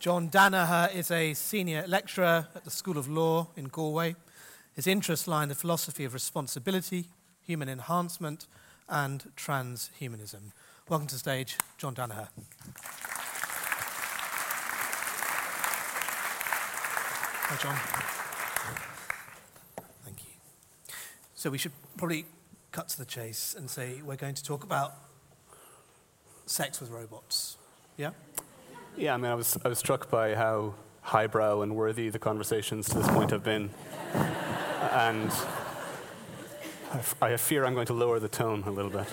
John Danaher is a senior lecturer at the School of Law in Galway. His interests lie in the philosophy of responsibility, human enhancement, and transhumanism. Welcome to the stage, John Danaher. Hi, John. Thank you. So we should probably cut to the chase and say we're going to talk about sex with robots. Yeah? Yeah, I mean, I was, I was struck by how highbrow and worthy the conversations to this point have been. and I fear I'm going to lower the tone a little bit.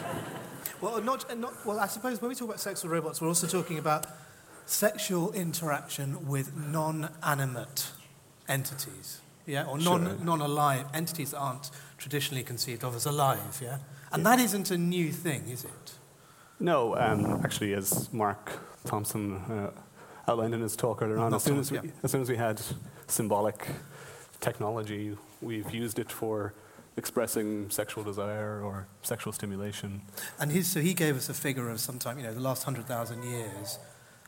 Well, not, not, well, I suppose when we talk about sex with robots, we're also talking about sexual interaction with non animate entities, yeah, or non, sure. non-alive entities that aren't traditionally conceived of as alive, yeah? And yeah. that isn't a new thing, is it? No, um, actually, as Mark Thompson uh, outlined in his talk earlier on, as soon as, we, yeah. as soon as we had symbolic technology, we've used it for expressing sexual desire or sexual stimulation. And his, so he gave us a figure of sometime, you know, the last 100,000 years,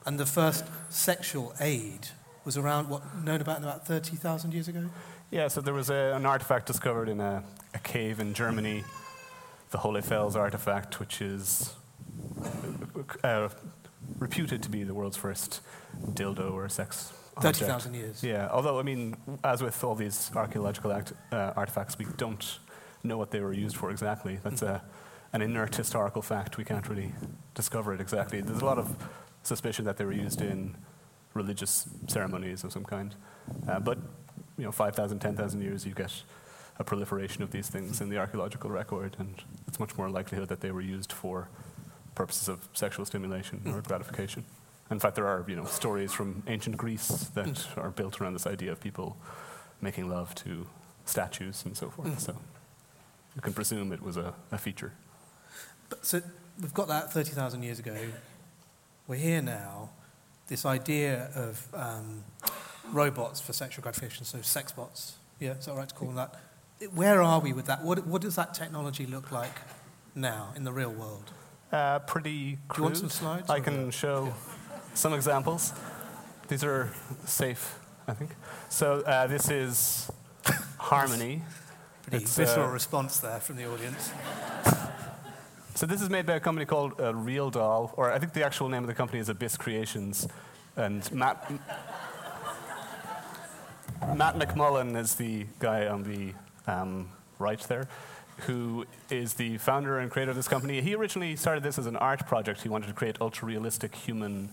and the first sexual aid was around what known about about 30,000 years ago? Yeah, so there was a, an artifact discovered in a, a cave in Germany, the Hohlefels artifact, which is uh, reputed to be the world's first dildo or sex 30,000 years. Yeah, although, I mean, as with all these archaeological act, uh, artifacts, we don't know what they were used for exactly. That's a, an inert historical fact. We can't really discover it exactly. There's a lot of suspicion that they were used in religious ceremonies of some kind. Uh, but you know, 5,000, 10,000 years, you get a proliferation of these things in the archaeological record, and it's much more likelihood that they were used for purposes of sexual stimulation or gratification. In fact, there are you know, stories from ancient Greece that are built around this idea of people making love to statues and so forth. Mm. So you can presume it was a, a feature. But, so we've got that 30,000 years ago. We're here now this idea of um, robots for sexual gratification, so sex bots. Yeah, is that right to call them that? Where are we with that? What, what does that technology look like now in the real world? Uh, pretty crude. You want some slides? I can show yeah. some examples. These are safe, I think. So uh, this is Harmony. Pretty it's, visceral uh, response there from the audience. So this is made by a company called uh, Real Doll, or I think the actual name of the company is Abyss Creations. And Matt, Matt McMullen is the guy on the um, right there, who is the founder and creator of this company. He originally started this as an art project. He wanted to create ultra-realistic human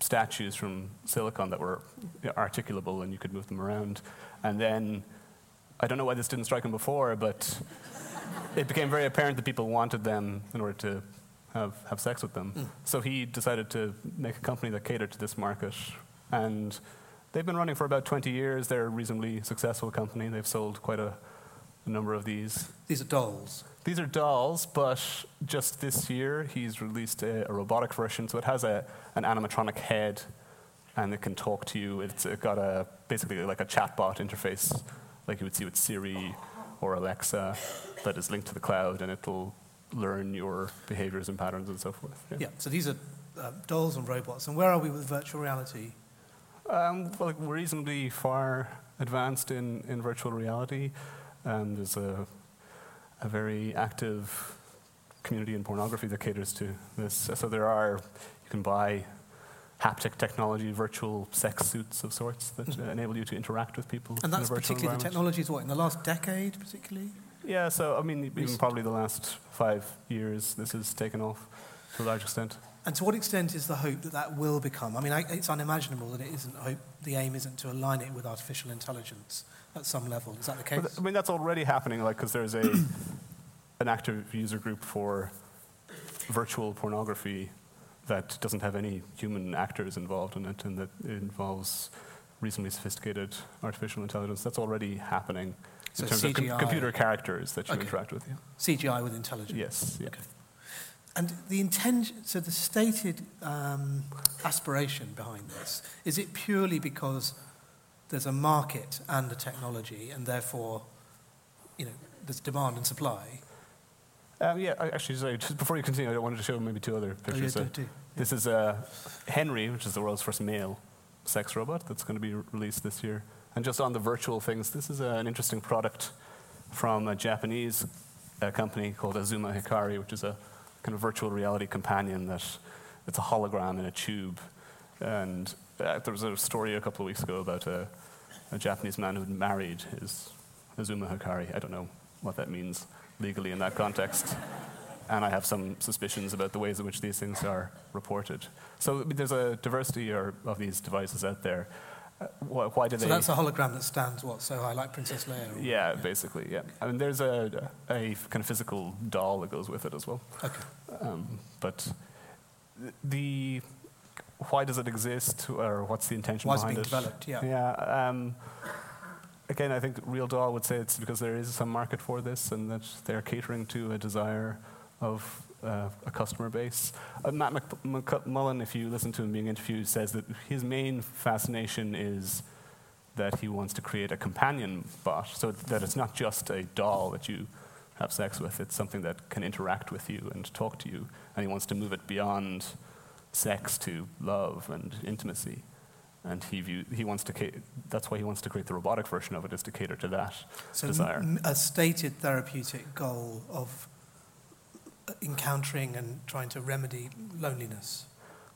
statues from silicon that were articulable and you could move them around. And then, I don't know why this didn't strike him before, but it became very apparent that people wanted them in order to have, have sex with them. Mm. So he decided to make a company that catered to this market. And they've been running for about 20 years. They're a reasonably successful company. They've sold quite a, a number of these. These are dolls? These are dolls, but just this year he's released a, a robotic version. So it has a, an animatronic head and it can talk to you. It's it got a basically like a chatbot interface, like you would see with Siri or Alexa that is linked to the cloud and it'll learn your behaviors and patterns and so forth. Yeah, yeah so these are uh, dolls and robots. And where are we with virtual reality? Um, well, like we're reasonably far advanced in, in virtual reality. Um, there's a, a very active community in pornography that caters to this. So there are, you can buy haptic technology, virtual sex suits of sorts that mm-hmm. enable you to interact with people. And that's particularly the technology is what, in the last decade particularly? Yeah, so I mean, even probably the last five years, this has taken off to a large extent. And to what extent is the hope that that will become? I mean, I, it's unimaginable that it isn't hope. The aim isn't to align it with artificial intelligence at some level. Is that the case? I mean, that's already happening. Like, because there's a an active user group for virtual pornography that doesn't have any human actors involved in it, and that involves reasonably sophisticated artificial intelligence. That's already happening so in terms CGI. of com- computer characters that you okay. interact with. Yeah. CGI with intelligence. Yes. Yeah. Okay. And the intention, so the stated um, aspiration behind this is it purely because there's a market and a technology, and therefore, you know, there's demand and supply. Um, yeah, actually, sorry, just before you continue, I wanted to show maybe two other pictures. Oh, yeah, do, do. This is uh, Henry, which is the world's first male sex robot that's going to be released this year. And just on the virtual things, this is an interesting product from a Japanese uh, company called Azuma Hikari, which is a kind of virtual reality companion that it's a hologram in a tube. And uh, there was a story a couple of weeks ago about a, a Japanese man who had married his Azuma Hikari. I don't know what that means legally in that context. and I have some suspicions about the ways in which these things are reported. So there's a diversity or, of these devices out there. Why, do so they? that's a hologram that stands what so high, like Princess Leia. Or? Yeah, basically. Yeah. I mean, there's a, a kind of physical doll that goes with it as well. Okay. Um, but the why does it exist, or what's the intention Why behind it? Why it? being developed? Yeah. Yeah. Um, again, I think Real Doll would say it's because there is some market for this, and that they're catering to a desire of uh, a customer base. Uh, Matt McMullen, if you listen to him being interviewed, says that his main fascination is that he wants to create a companion bot, so that it's not just a doll that you have sex with, it's something that can interact with you and talk to you, and he wants to move it beyond sex to love and intimacy. And he, view, he wants to, that's why he wants to create the robotic version of it, is to cater to that so desire. A stated therapeutic goal of encountering and trying to remedy loneliness.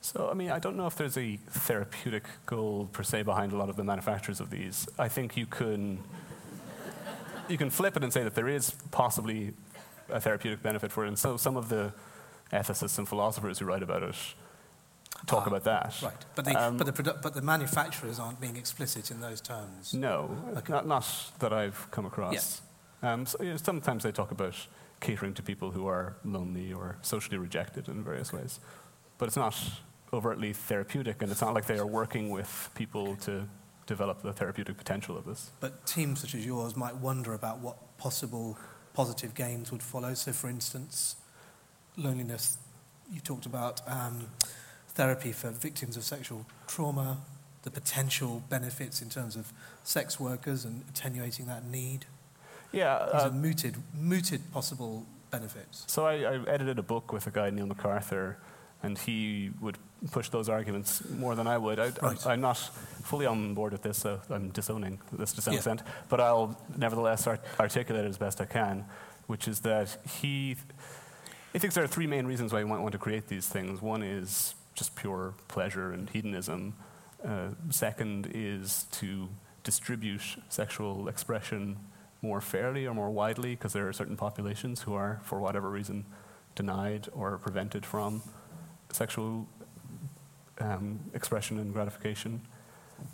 So, I mean, I don't know if there's a therapeutic goal per se behind a lot of the manufacturers of these. I think you can, you can flip it and say that there is possibly a therapeutic benefit for it. And so some of the ethicists and philosophers who write about it talk Ah, about that. Right, but the, Um, but, the produ- but the manufacturers aren't being explicit in those terms. No, Okay. not, not that I've come across. Yes. Um, so, you know, sometimes they talk about catering to people who are lonely or socially rejected in various ways. But it's not overtly therapeutic, and it's not like they are working with people to develop the therapeutic potential of this. But teams such as yours might wonder about what possible positive gains would follow. So, for instance, loneliness, you talked about um, therapy for victims of sexual trauma, the potential benefits in terms of sex workers and attenuating that need. Yeah. These uh, are mooted, mooted possible benefits. So I, I edited a book with a guy, Neil McArthur, and he would push those arguments more than I would. I, Right. Am not fully on board with this, so I'm disowning this to some Yeah. extent, but I'll nevertheless art- articulate it as best I can, which is that he, he thinks there are three main reasons why you might want to create these things. One is just pure pleasure and hedonism. Uh, second is to distribute sexual expression more fairly or more widely, because there are certain populations who are, for whatever reason, denied or prevented from sexual um, expression and gratification.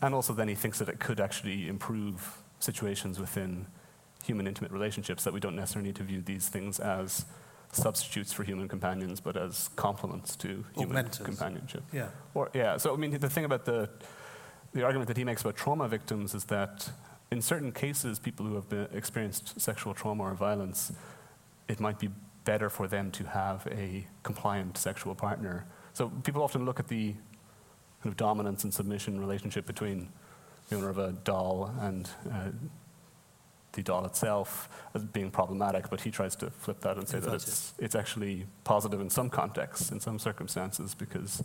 And also, then he thinks that it could actually improve situations within human intimate relationships, that we don't necessarily need to view these things as substitutes for human companions, but as complements to human Augmenters. companionship. Yeah. Or, yeah, so I mean, the thing about the, the argument that he makes about trauma victims is that in certain cases, people who have been, experienced sexual trauma or violence, it might be better for them to have a compliant sexual partner. So people often look at the kind of dominance and submission relationship between the owner of a doll and uh, the doll itself as being problematic, but he tries to flip that and say that it's, it's actually positive in some contexts, in some circumstances, because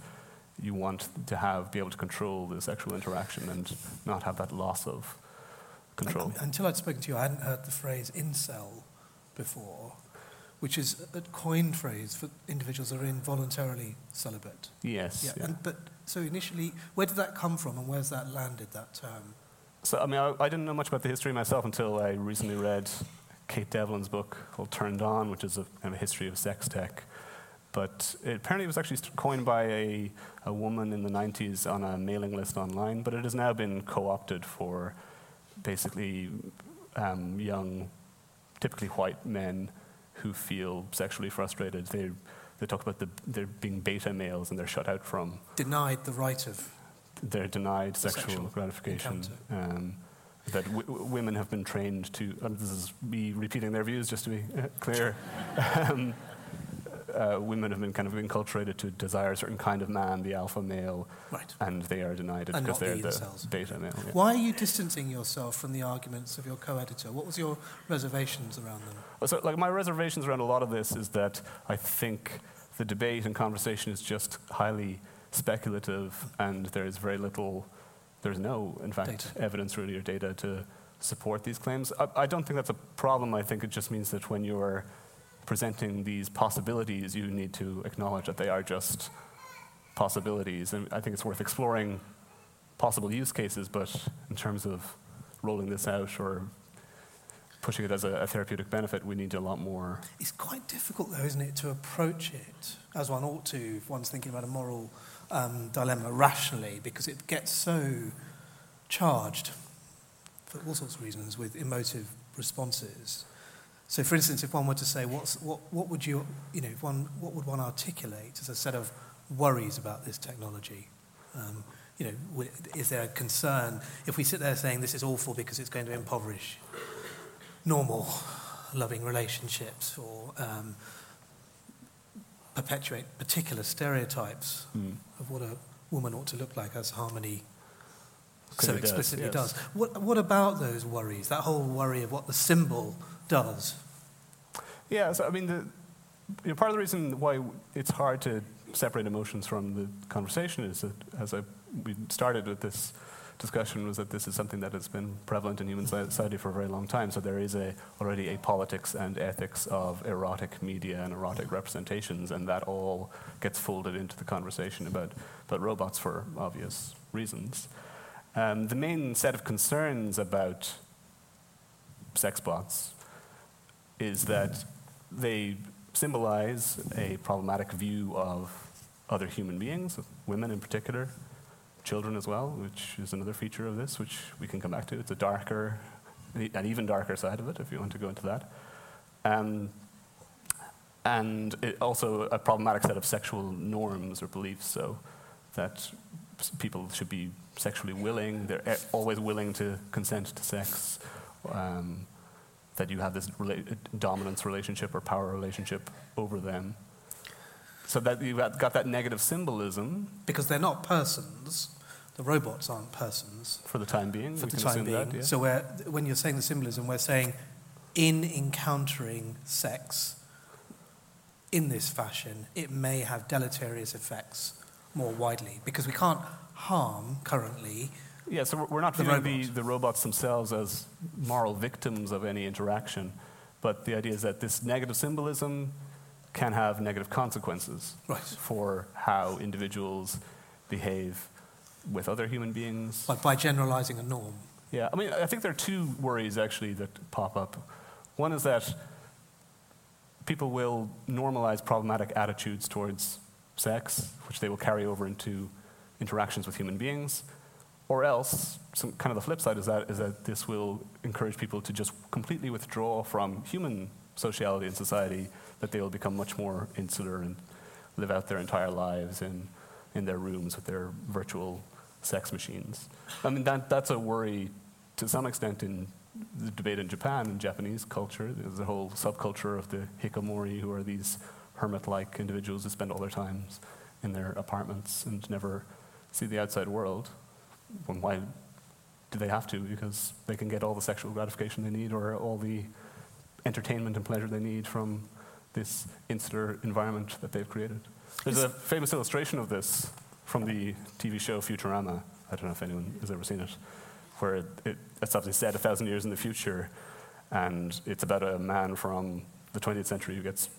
you want to have be able to control the sexual interaction and not have that loss of control. Un- Until I'd spoken to you, I hadn't heard the phrase incel before, which is a coined phrase for individuals that are involuntarily celibate. Yes. Yeah. yeah. And, but so initially, where did that come from, and where's that landed? That term. So, I mean, I, I didn't know much about the history myself until I recently read Kate Devlin's book called Turned On, which is a kind of a history of sex tech. But it, apparently, it was actually coined by a, a woman in the 90s on a mailing list online, but it has now been co opted for basically um, young, typically white men who feel sexually frustrated. They, they talk about the, they're being beta males and they're shut out from Denied the right of. they're denied sexual, Sexual gratification. Um, that w- women have been trained to, and this is me repeating their views just to be uh, clear. um, uh, women have been kind of enculturated to desire a certain kind of man, the alpha male, Right. and they are denied it And because they're the beta male. yeah. Why are you distancing yourself from the arguments of your co-editor? What was your reservations around them? So, like, my reservations around a lot of this is that I think the debate and conversation is just highly speculative, and there is very little there's no, in fact, Data. evidence really or data to support these claims. I, I don't think that's a problem. I think it just means that when you're presenting these possibilities, you need to acknowledge that they are just possibilities. And I think it's worth exploring possible use cases, but in terms of rolling this out or pushing it as a, a therapeutic benefit, we need a lot more. It's quite difficult, though, isn't it, to approach it as one ought to if one's thinking about a moral um, dilemma rationally, because it gets so charged for all sorts of reasons with emotive responses. So, for instance, if one were to say, what's, what, what would you, you know, if one, what would one articulate as a set of worries about this technology? Um, you know, is there a concern if we sit there saying this is awful because it's going to impoverish normal, loving relationships or um, perpetuate particular stereotypes Mm. of what a woman ought to look like, as Harmony so does, explicitly yes. does. What, what about those worries, that whole worry of what the symbol does? Yeah, so I mean, the, you know, part of the reason why it's hard to separate emotions from the conversation is that, as I, we started with this discussion, was that this is something that has been prevalent in human society for a very long time. So there is a, already a politics and ethics of erotic media and erotic representations, and that all gets folded into the conversation about, about robots for obvious reasons. Um, the main set of concerns about sex bots is that they symbolize a problematic view of other human beings, women in particular, children as well, which is another feature of this, which we can come back to. It's a darker, an even darker side of it, if you want to go into that. Um, and also a problematic set of sexual norms or beliefs, so that people should be sexually willing, they're always willing to consent to sex. Um, that you have this rela- dominance relationship or power relationship over them. So that you've got, got that negative symbolism Because they're not persons, the robots aren't persons for the time being. for we the time being. That, yeah. So we're, when you're saying the symbolism, we're saying in encountering sex in this fashion, it may have deleterious effects more widely because we can't harm currently. Yeah, so we're- not the viewing the, robots. the robots themselves as moral victims of any interaction, but the idea is that this negative symbolism can have negative consequences Right. for how individuals behave with other human beings. By, by generalizing a norm. Yeah, I mean, I think there are two worries actually that pop up. One is that people will normalize problematic attitudes towards sex, which they will carry over into interactions with human beings. Or else, some, kind of the flip side is that, is that this will encourage people to just completely withdraw from human sociality and society, that they will become much more insular and live out their entire lives in, in their rooms with their virtual sex machines. I mean, that, that's a worry to some extent in the debate in Japan and Japanese culture. There's a whole subculture of the hikikomori, who are these hermit-like individuals who spend all their times in their apartments and never see the outside world. Well, why do they have to? Because they can get all the sexual gratification they need or all the entertainment and pleasure they need from this insular environment that they've created. There's a famous illustration of this from the TV show Futurama. I don't know if anyone has ever seen it, where it, it, it's obviously set a thousand years in the future, and it's about a man from the 20th century who gets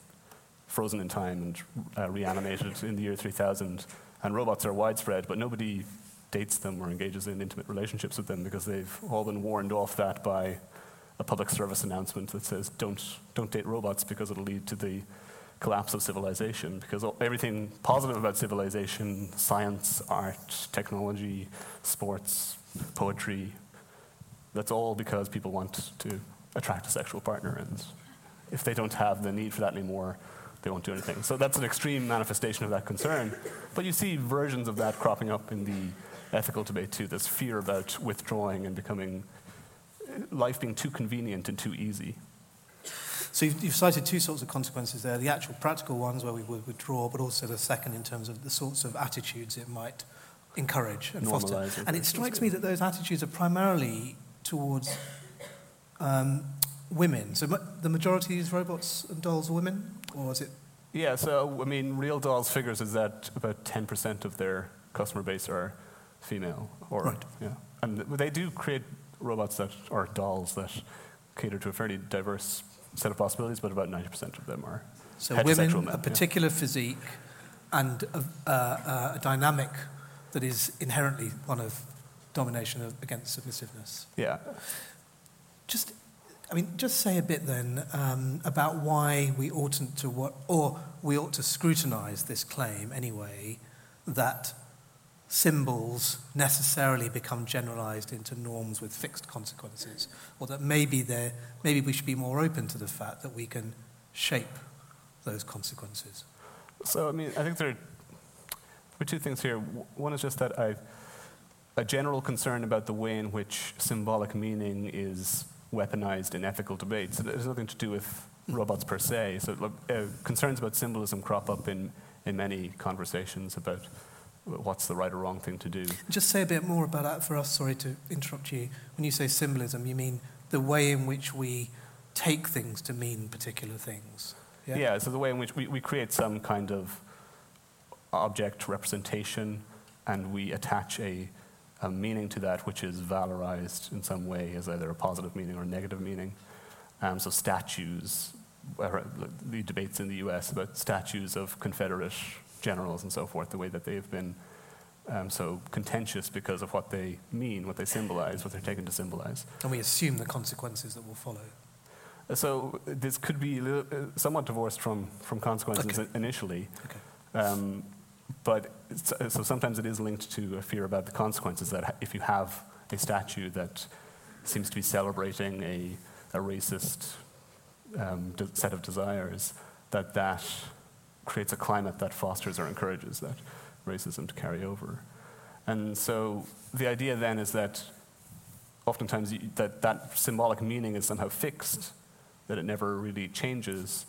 frozen in time and uh, reanimated in the year 3000. And robots are widespread, but nobody dates them or engages in intimate relationships with them because they've all been warned off that by a public service announcement that says don't, don't date robots because it'll lead to the collapse of civilization. Because everything positive about civilization, science, art, technology, sports, poetry, that's all because people want to attract a sexual partner. And if they don't have the need for that anymore, they won't do anything. So that's an extreme manifestation of that concern. But you see versions of that cropping up in the ethical debate too. This fear about withdrawing and becoming life being too convenient and too easy. So you've, you've cited two sorts of consequences there the actual practical ones where we would withdraw, but also the second in terms of the sorts of attitudes it might encourage and foster. Normalize it. And it strikes me that those attitudes are primarily towards um, women. So ma- the majority of these robots and dolls are women, or is it? Yeah, so I mean, Real Dolls figures is that about 10% of their customer base are female. Or, Right. Yeah. And they do create robots that, are dolls that cater to a fairly diverse set of possibilities, but about 90% of them are So women, men, a yeah. particular physique, and a, uh, a dynamic that is inherently one of domination of, against submissiveness. Yeah. Just, I mean, just say a bit then um, about why we oughtn't to what, or we ought to scrutinise this claim anyway, that symbols necessarily become generalised into norms with fixed consequences, or that maybe there, maybe we should be more open to the fact that we can shape those consequences. So, I mean, I think there are, there are two things here. One is just that I, a general concern about the way in which symbolic meaning is weaponized in ethical debates. It has nothing to do with robots per se. So, uh, concerns about symbolism crop up in, in many conversations about what's the right or wrong thing to do. Just say a bit more about that for us. Sorry to interrupt you. When you say symbolism, you mean the way in which we take things to mean particular things. Yeah? so the way in which we, we create some kind of object representation and we attach a, a meaning to that which is valorized in some way as either a positive meaning or a negative meaning. Um, so statues, the debates in the US about statues of Confederate generals and so forth, the way that they've been um, so contentious because of what they mean, what they symbolize, what they're taken to symbolize. And we assume the consequences that will follow. So this could be a little, uh, somewhat divorced from, from consequences Okay. initially. Okay. Um, but uh, so sometimes it is linked to a fear about the consequences that if you have a statue that seems to be celebrating a, a racist um, de- set of desires, that that creates a climate that fosters or encourages that racism to carry over. And so the idea then is that oftentimes you, that that symbolic meaning is somehow fixed, that it never really changes.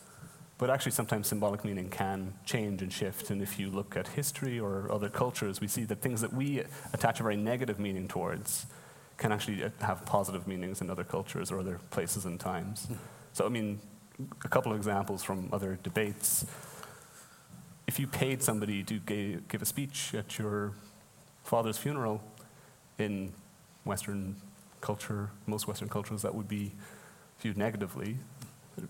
But actually, sometimes symbolic meaning can change and shift. And if you look at history or other cultures, we see that things that we attach a very negative meaning towards can actually uh, have positive meanings in other cultures or other places and times. So, I mean, a couple of examples from other debates. If you paid somebody to give a speech at your father's funeral in Western culture, most Western cultures, that would be viewed negatively.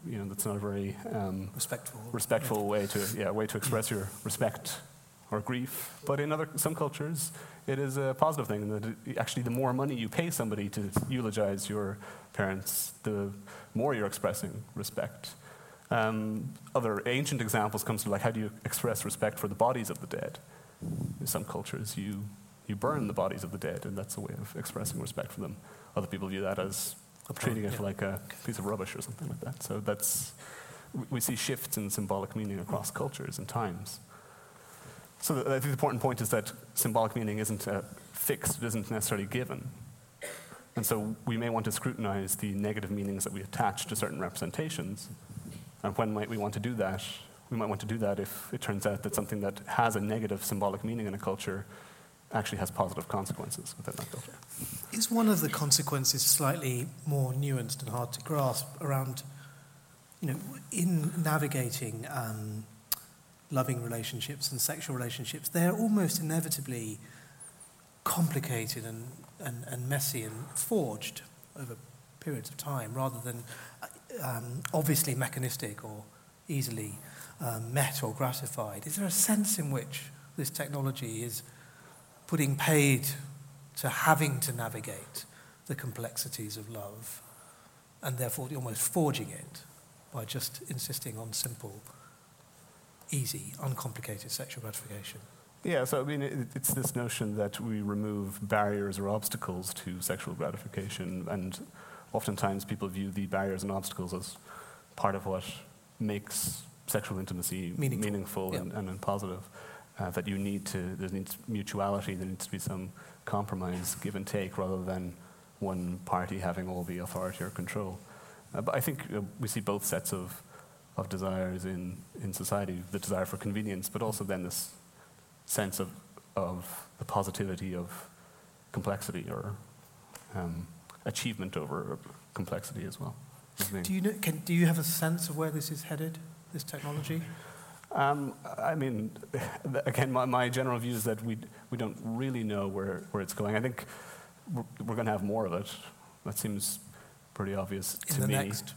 You know, that's not a very um, Respectful. respectful way to yeah way to express your respect or grief. But in other some cultures, it is a positive thing that it, actually the more money you pay somebody to eulogize your parents, the more you're expressing respect. Um, other ancient examples comes to like how do you express respect for the bodies of the dead? In some cultures, you you burn the bodies of the dead, and that's a way of expressing respect for them. Other people view that as treating it yeah. like a piece of rubbish or something like that. So that's we- we see shifts in symbolic meaning across cultures and times. So the, I think the important point is that symbolic meaning isn't uh, fixed; it isn't necessarily given. And so we may want to scrutinize the negative meanings that we attach to certain representations. And when might we want to do that? We might want to do that if it turns out that something that has a negative symbolic meaning in a culture actually has positive consequences within that culture. Is one of the consequences slightly more nuanced and hard to grasp around, you know, in navigating um, loving relationships and sexual relationships, they're almost inevitably complicated and, and, and messy and forged over periods of time rather than uh, um, obviously mechanistic or easily um, met or gratified. Is there a sense in which this technology is putting paid to having to navigate the complexities of love and therefore almost forging it by just insisting on simple, easy, uncomplicated sexual gratification. Yeah, so I mean, it, it's this notion that we remove barriers or obstacles to sexual gratification, and oftentimes people view the barriers and obstacles as part of what makes sexual intimacy Meaningful, meaningful yeah. and, and, positive. Uh, that you need to, there needs mutuality, there needs to be some compromise, give and take, rather than one party having all the authority or control. Uh, but I think uh, we see both sets of, of desires in, in society the desire for convenience, but also then this sense of, of the positivity of complexity or um, achievement over complexity as well. Do you, know, can, do you have a sense of where this is headed, this technology? Um, I mean, again, my, my general view is that we, we don't really know where, where it's going. I think we're, we're going to have more of it. That seems pretty obvious In to the me. next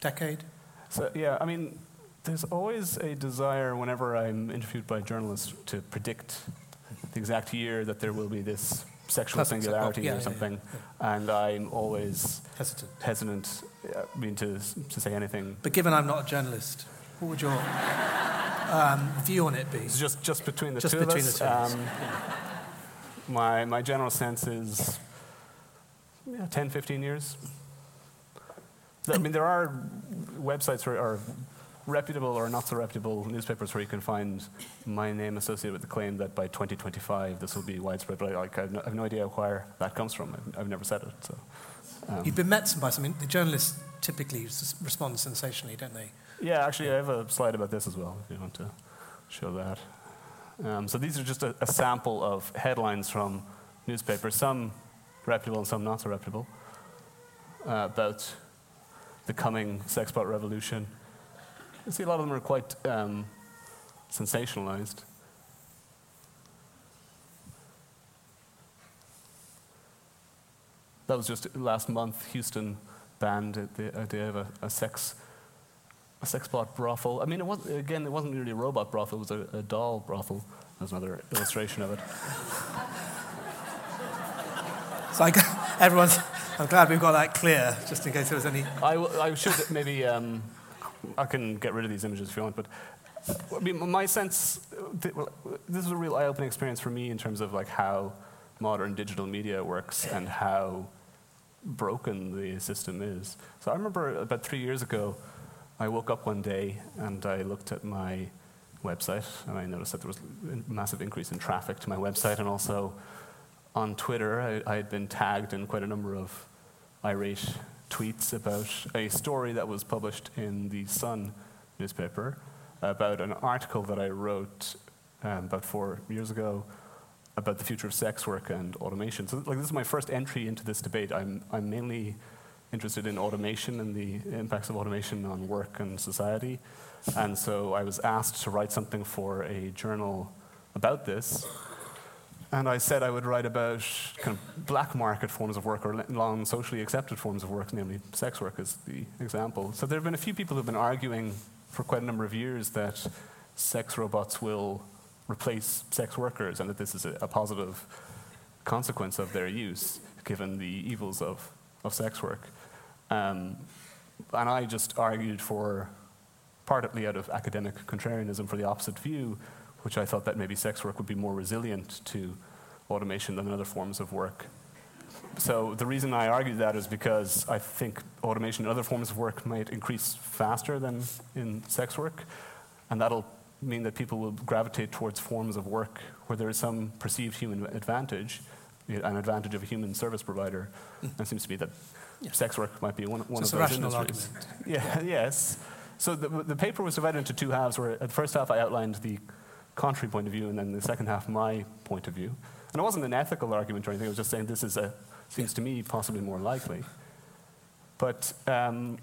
decade? So yeah, I mean, there's always a desire whenever I'm interviewed by journalists to predict the exact year that there will be this sexual Classic singularity. Yeah, or something, and I'm always Hesitant. hesitant, uh, I mean, to to say anything. But given I'm not a journalist, what would your um, view on it be? It's just just between the Just two between of us. the two um, my my general sense is yeah, 10, 15 years. I mean, there are websites or reputable or not so reputable newspapers where you can find my name associated with the claim that by 2025 this will be widespread. But I, like, I have, no, I have no idea where that comes from. I've, I've never said it. So, um, You've been met by something. The journalists typically respond sensationally, don't they? yeah, actually, I have a slide about this as well. If you want to show that. Um, so these are just a, a sample of headlines from newspapers, some reputable and some not so reputable, uh, about the coming sexbot revolution. You see, a lot of them are quite um, sensationalized. That was just last month. Houston banned the idea of a, a sex a sex bot brothel. I mean, it was, again, it wasn't really a robot brothel. It was a, a doll brothel. That's another illustration of it. So I, everyone's. I'm glad we've got that clear, just in case there was any. I, w- I should maybe, um, I can get rid of these images if you want, but I mean, my sense, uh, th- well, this is a real eye-opening experience for me in terms of like how modern digital media works and how broken the system is. So I remember about three years ago, I woke up one day and I looked at my website and I noticed that there was a massive increase in traffic to my website and also on Twitter I, I had been tagged in quite a number of irate tweets about a story that was published in the Sun newspaper about an article that I wrote um, about four years ago about the future of sex work and automation. So, like, this is my first entry into this debate. I'm, I'm mainly interested in automation and the impacts of automation on work and society. And so I was asked to write something for a journal about this. And I said I would write about kind of black market forms of work or long socially accepted forms of work, namely sex work is the example. So there have been a few people who have been arguing for quite a number of years that sex robots will replace sex workers and that this is a, a positive consequence of their use, given the evils of, of sex work. Um, and I just argued for, partly out of academic contrarianism, for the opposite view, which I thought that maybe sex work would be more resilient to automation than other forms of work. So the reason I argued that is because I think automation in other forms of work might increase faster than in sex work, and that'll mean that people will gravitate towards forms of work where there is some perceived human advantage, an advantage of a human service provider. Hmm. And it seems to me that Yeah. sex work might be one, one So of those rational industries. argument. Yeah, yes. So the, the paper was divided into two halves, where at the first half I outlined the contrary point of view, and then the second half my point of view. And it wasn't an ethical argument or anything. I was just saying this is a seems to me possibly more likely. But um,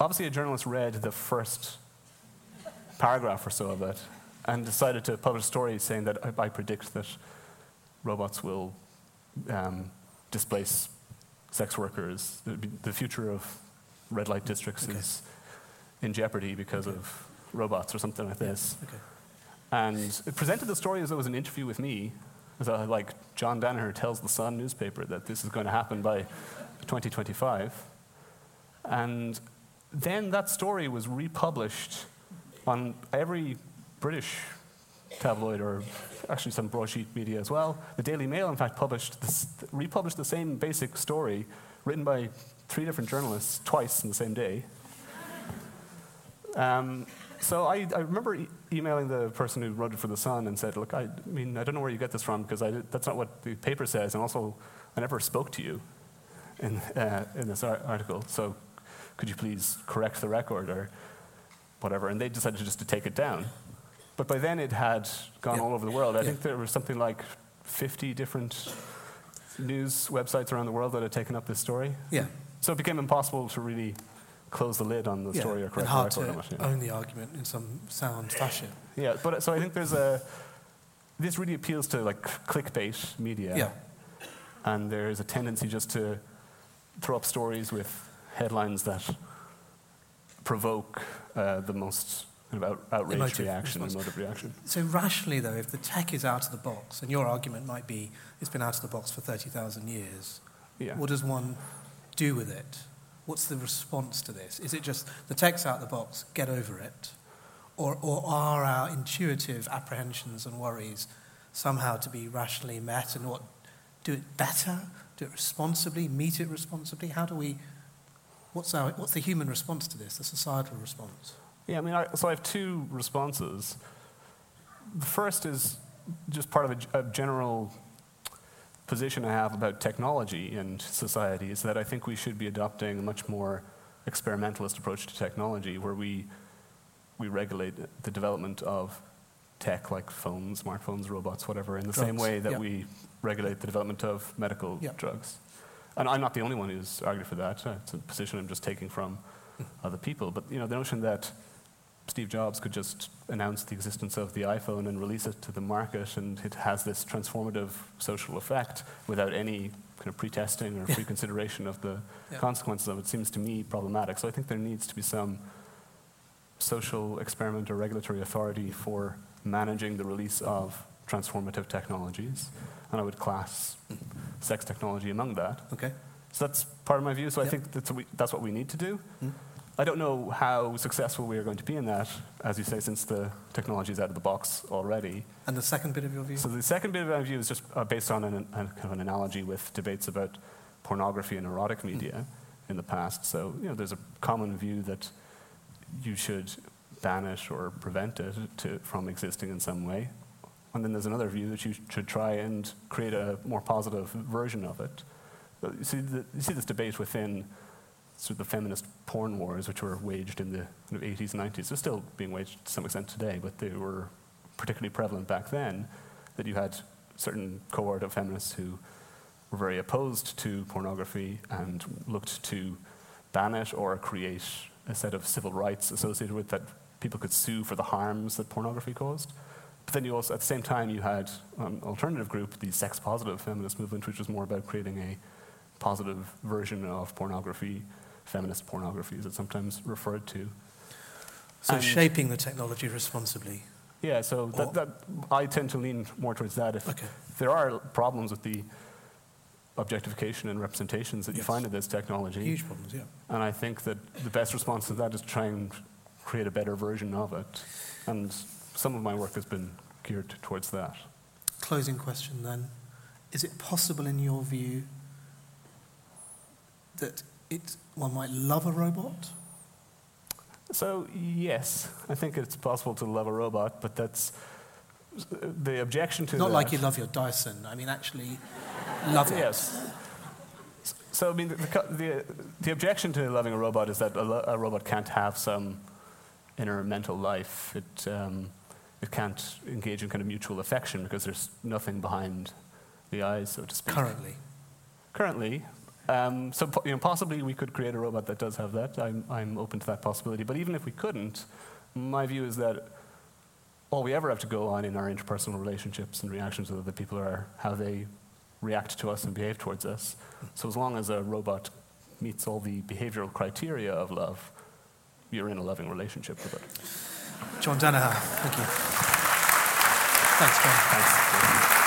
obviously, a journalist read the first paragraph or so of it and decided to publish a story saying that I, I predict that robots will um, displace sex workers. The, future of red light districts Okay. is in jeopardy because of robots or something like this. Okay. And it presented the story as though it was an interview with me, though, like John Danaher tells the Sun newspaper that this is going to happen by 2025. And then that story was republished on every British tabloid, or actually some broadsheet media as well. The Daily Mail, in fact, published this, republished the same basic story written by three different journalists twice in the same day. Um, so I, I remember e- emailing the person who wrote it for the Sun and said, "Look, I, I mean, I don't know where you get this from because that's not what the paper says, and also I never spoke to you in uh, in this ar- article. So could you please correct the record or whatever?" And they decided just to take it down. But by then it had gone Yeah. all over the world. I Yeah. think there was something like 50 different news websites around the world that had taken up this story. Yeah. So it became impossible to really close the lid on the yeah. story or correct the hard record to own the argument in some sound fashion. Yeah, but so I think there's a this really appeals to like clickbait media. Yeah. And there's a tendency just to throw up stories with headlines that provoke uh, the most kind of out, outraged Emotive reaction, response. emotive reaction. So rationally, though, if the tech is out of the box, and your argument might be it's been out of the box for 30,000 years, Yeah. what does one do with it? What's the response to this? Is it just the text out of the box, get over it? Or, or are our intuitive apprehensions and worries somehow to be rationally met and what, do it better, do it responsibly, meet it responsibly? How do we, what's, our, what's the human response to this, the societal response? Yeah, I mean, I, so I have two responses. The first is just part of a general position I have about technology and society is that I think we should be adopting a much more experimentalist approach to technology where we, we regulate the development of tech like phones, smartphones, robots, whatever, in the same way that yeah. we regulate the development of medical Yeah. drugs. And I'm not the only one who's argued for that. It's a position I'm just taking from hmm. other people. But you know, the notion that Steve Jobs could just announce the existence of the iPhone and release it to the market, and it has this transformative social effect without any kind of pre-testing or Yeah. pre-consideration of the Yeah. consequences of it seems to me problematic. So I think there needs to be some social experiment or regulatory authority for managing the release of transformative technologies, and I would class sex technology among that. Okay? So that's part of my view. So I think that's, what we, that's what we need to do. Mm. I don't know how successful we are going to be in that, as you say, since the technology is out of the box already. And the second bit of your view? So the second bit of my view is just uh, based on an, an, kind of an analogy with debates about pornography and erotic media in the past. So you know, there's a common view that you should ban it or prevent it to, from existing in some way. And then there's another view that you should try and create a more positive version of it. Uh, You see, the, you see this debate within sort of the feminist porn wars, which were waged in the kind of 80s and 90s. They're still being waged to some extent today, but they were particularly prevalent back then. That you had certain cohort of feminists who were very opposed to pornography and looked to ban it or create a set of civil rights associated with that people could sue for the harms that pornography caused. But then you also, at the same time, you had an alternative group, the sex positive feminist movement, which was more about creating a positive version of pornography, feminist pornography, as it's sometimes referred to. So And- shaping the technology responsibly. Yeah, so that, that, I tend to lean more towards that. If Okay. there are problems with the objectification and representations that you find in this technology, Huge problems, yeah. and I think that the best response to that is to try and create a better version of it. And some of my work has been geared towards that. Closing question then. Is it possible, in your view, that it, one might love a robot? So, yes, I think it's possible to love a robot, but that's the objection to Not that. like you love your Dyson. I mean, actually, love it. Yes. So, I mean, the, the, the, objection to loving a robot is that a, lo- a robot can't have some inner mental life. It, um, it can't engage in kind of mutual affection because there's nothing behind the eyes, so to speak. Currently. Currently. Um, so, you know, possibly we could create a robot that does have that. I'm, I'm open to that possibility. But even if we couldn't, my view is that all we ever have to go on in our interpersonal relationships and reactions with other people are how they react to us and behave towards us. So as long as a robot meets all the behavioral criteria of love, you're in a loving relationship with it. John Danaher, thank you. Thanks, John. Thanks.